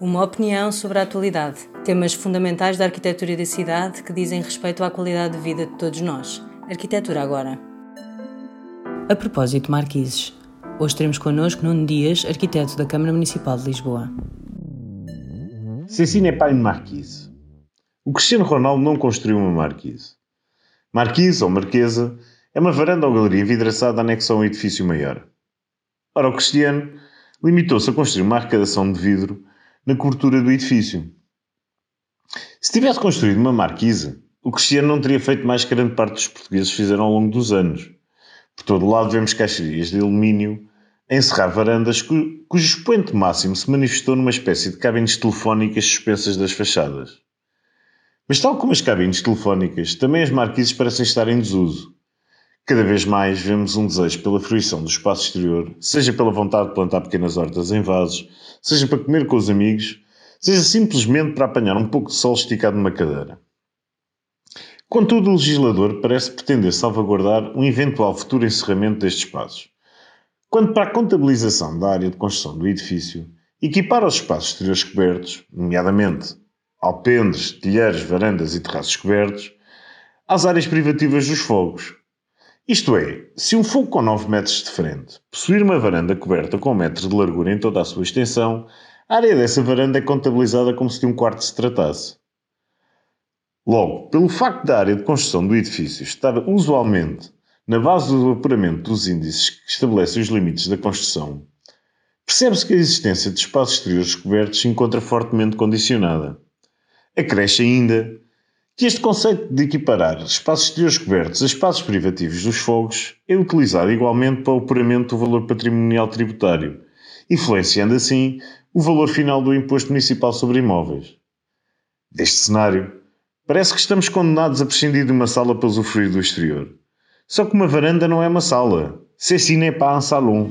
Uma opinião sobre a atualidade. Temas fundamentais da arquitetura da cidade que dizem respeito à qualidade de vida de todos nós. Arquitetura agora. A propósito, Marquises. Hoje teremos connosco Nuno Dias, arquiteto da Câmara Municipal de Lisboa. Ceci n'est pas une marquise. O Cristiano Ronaldo não construiu uma marquise. Marquise, ou marquesa, é uma varanda ou galeria vidraçada anexa a um edifício maior. Ora, o Cristiano limitou-se a construir uma arrecadação de vidro na cobertura do edifício. Se tivesse construído uma marquise, o Cristiano não teria feito mais que grande parte dos portugueses fizeram ao longo dos anos. Por todo lado vemos caixarias de alumínio a encerrar varandas cu cujo expoente máximo se manifestou numa espécie de cabines telefónicas suspensas das fachadas. Mas tal como as cabines telefónicas, também as marquises parecem estar em desuso. Cada vez mais vemos um desejo pela fruição do espaço exterior, seja pela vontade de plantar pequenas hortas em vasos, seja para comer com os amigos, seja simplesmente para apanhar um pouco de sol esticado numa cadeira. Contudo, o legislador parece pretender salvaguardar um eventual futuro encerramento destes espaços. Quanto para a contabilização da área de construção do edifício, equipar os espaços exteriores cobertos, nomeadamente alpendres, telheiros, varandas e terraços cobertos, às áreas privativas dos fogos, isto é, se um fogo com 9 metros de frente possuir uma varanda coberta com 1 metro de largura em toda a sua extensão, a área dessa varanda é contabilizada como se de um quarto se tratasse. Logo, pelo facto da área de construção do edifício estar usualmente na base do apuramento dos índices que estabelecem os limites da construção, percebe-se que a existência de espaços exteriores cobertos se encontra fortemente condicionada. Acresce ainda que este conceito de equiparar espaços exteriores cobertos a espaços privativos dos fogos é utilizado igualmente para o apuramento do valor patrimonial tributário, influenciando assim o valor final do imposto municipal sobre imóveis. Deste cenário, parece que estamos condenados a prescindir de uma sala para usufruir do exterior. Só que uma varanda não é uma sala. Ceci n'est pas un salon.